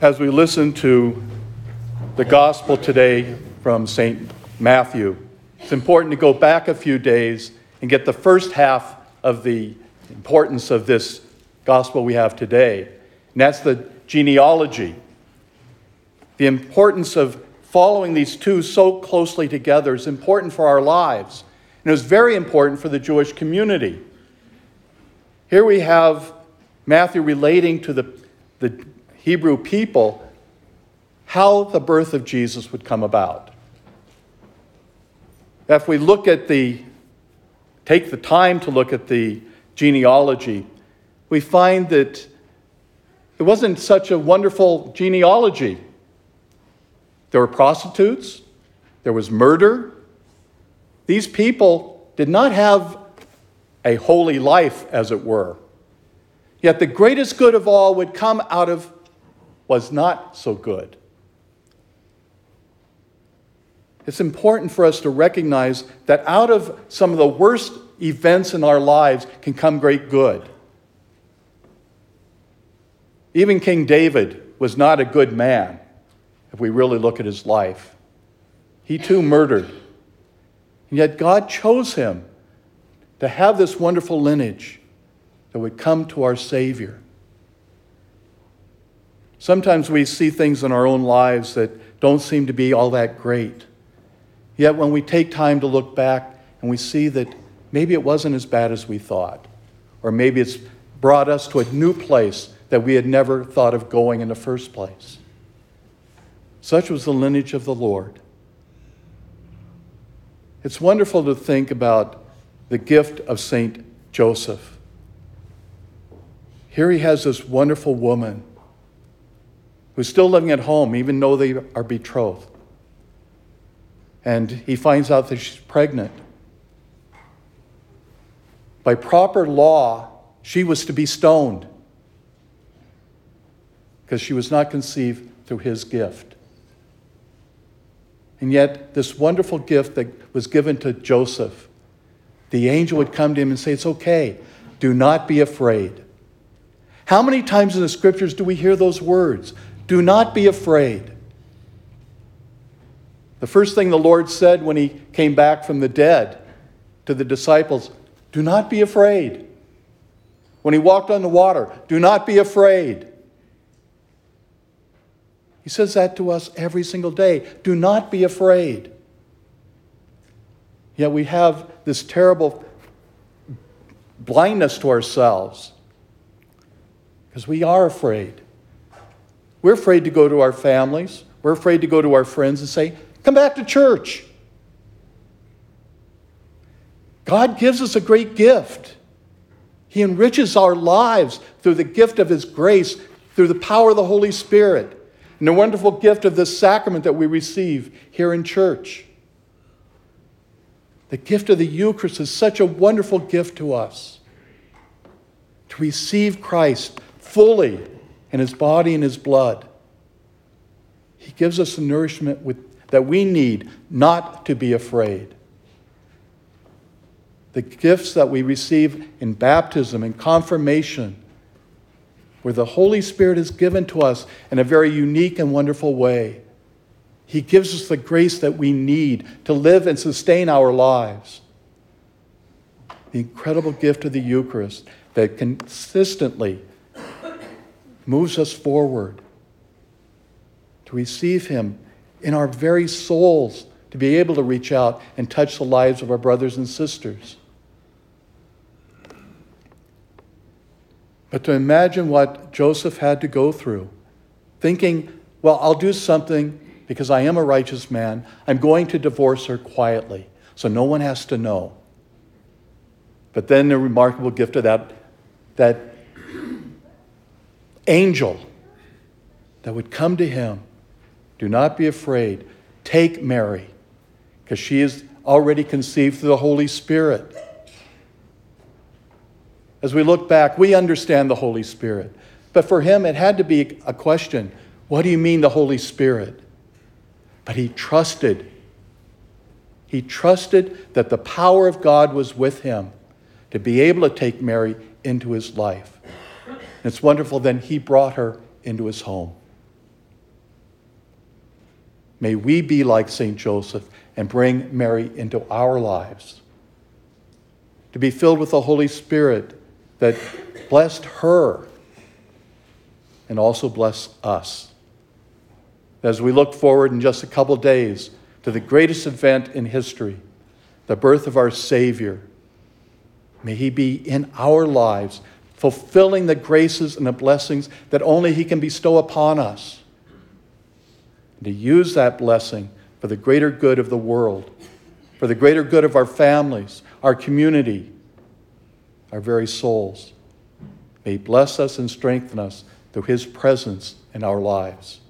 as we listen to the gospel today from St. Matthew, it's important to go back a few days and get the first half of the importance of this gospel we have today. And that's the genealogy. The importance of following these two so closely together is important for our lives. And it was very important for the Jewish community. Here we have Matthew relating to the, the Hebrew people how the birth of Jesus would come about. If we look at the, take the time to look at the genealogy, we find that it wasn't such a wonderful genealogy. There were prostitutes, there was murder. These people did not have a holy life, as it were. Yet the greatest good of all would come out of was not so good. It's important for us to recognize that out of some of the worst events in our lives can come great good. Even King David was not a good man if we really look at his life. He too murdered. And yet God chose him to have this wonderful lineage that would come to our Savior. Sometimes we see things in our own lives that don't seem to be all that great. Yet when we take time to look back and we see that maybe it wasn't as bad as we thought, or maybe it's brought us to a new place that we had never thought of going in the first place. Such was the lineage of the Lord. It's wonderful to think about the gift of Saint Joseph. Here he has this wonderful woman who's still living at home, even though they are betrothed. And he finds out that she's pregnant. By proper law, she was to be stoned because she was not conceived through his gift. And yet, this wonderful gift that was given to Joseph, the angel would come to him and say, It's okay. Do not be afraid. How many times in the scriptures do we hear those words? Do not be afraid. The first thing the Lord said when he came back from the dead to the disciples, Do not be afraid. When he walked on the water, do not be afraid. He says that to us every single day. Do not be afraid. Yet we have this terrible blindness to ourselves because we are afraid. We're afraid to go to our families, we're afraid to go to our friends and say, Come back to church. God gives us a great gift. He enriches our lives through the gift of His grace, through the power of the Holy Spirit and the wonderful gift of this sacrament that we receive here in church. The gift of the Eucharist is such a wonderful gift to us. To receive Christ fully in his body and his blood. He gives us the nourishment with, that we need not to be afraid. The gifts that we receive in baptism and confirmation where the Holy Spirit is given to us in a very unique and wonderful way. He gives us the grace that we need to live and sustain our lives. The incredible gift of the Eucharist that consistently moves us forward to receive Him in our very souls, to be able to reach out and touch the lives of our brothers and sisters. But to imagine what Joseph had to go through, thinking, well, I'll do something because I am a righteous man. I'm going to divorce her quietly so no one has to know. But then the remarkable gift of that, that angel that would come to him do not be afraid. Take Mary, because she is already conceived through the Holy Spirit. As we look back, we understand the Holy Spirit. But for him, it had to be a question what do you mean, the Holy Spirit? But he trusted. He trusted that the power of God was with him to be able to take Mary into his life. And it's wonderful, then he brought her into his home. May we be like St. Joseph and bring Mary into our lives. To be filled with the Holy Spirit that blessed her and also bless us. As we look forward in just a couple days to the greatest event in history, the birth of our Savior, may He be in our lives, fulfilling the graces and the blessings that only He can bestow upon us. And to use that blessing for the greater good of the world, for the greater good of our families, our community, our very souls. May He bless us and strengthen us through His presence in our lives.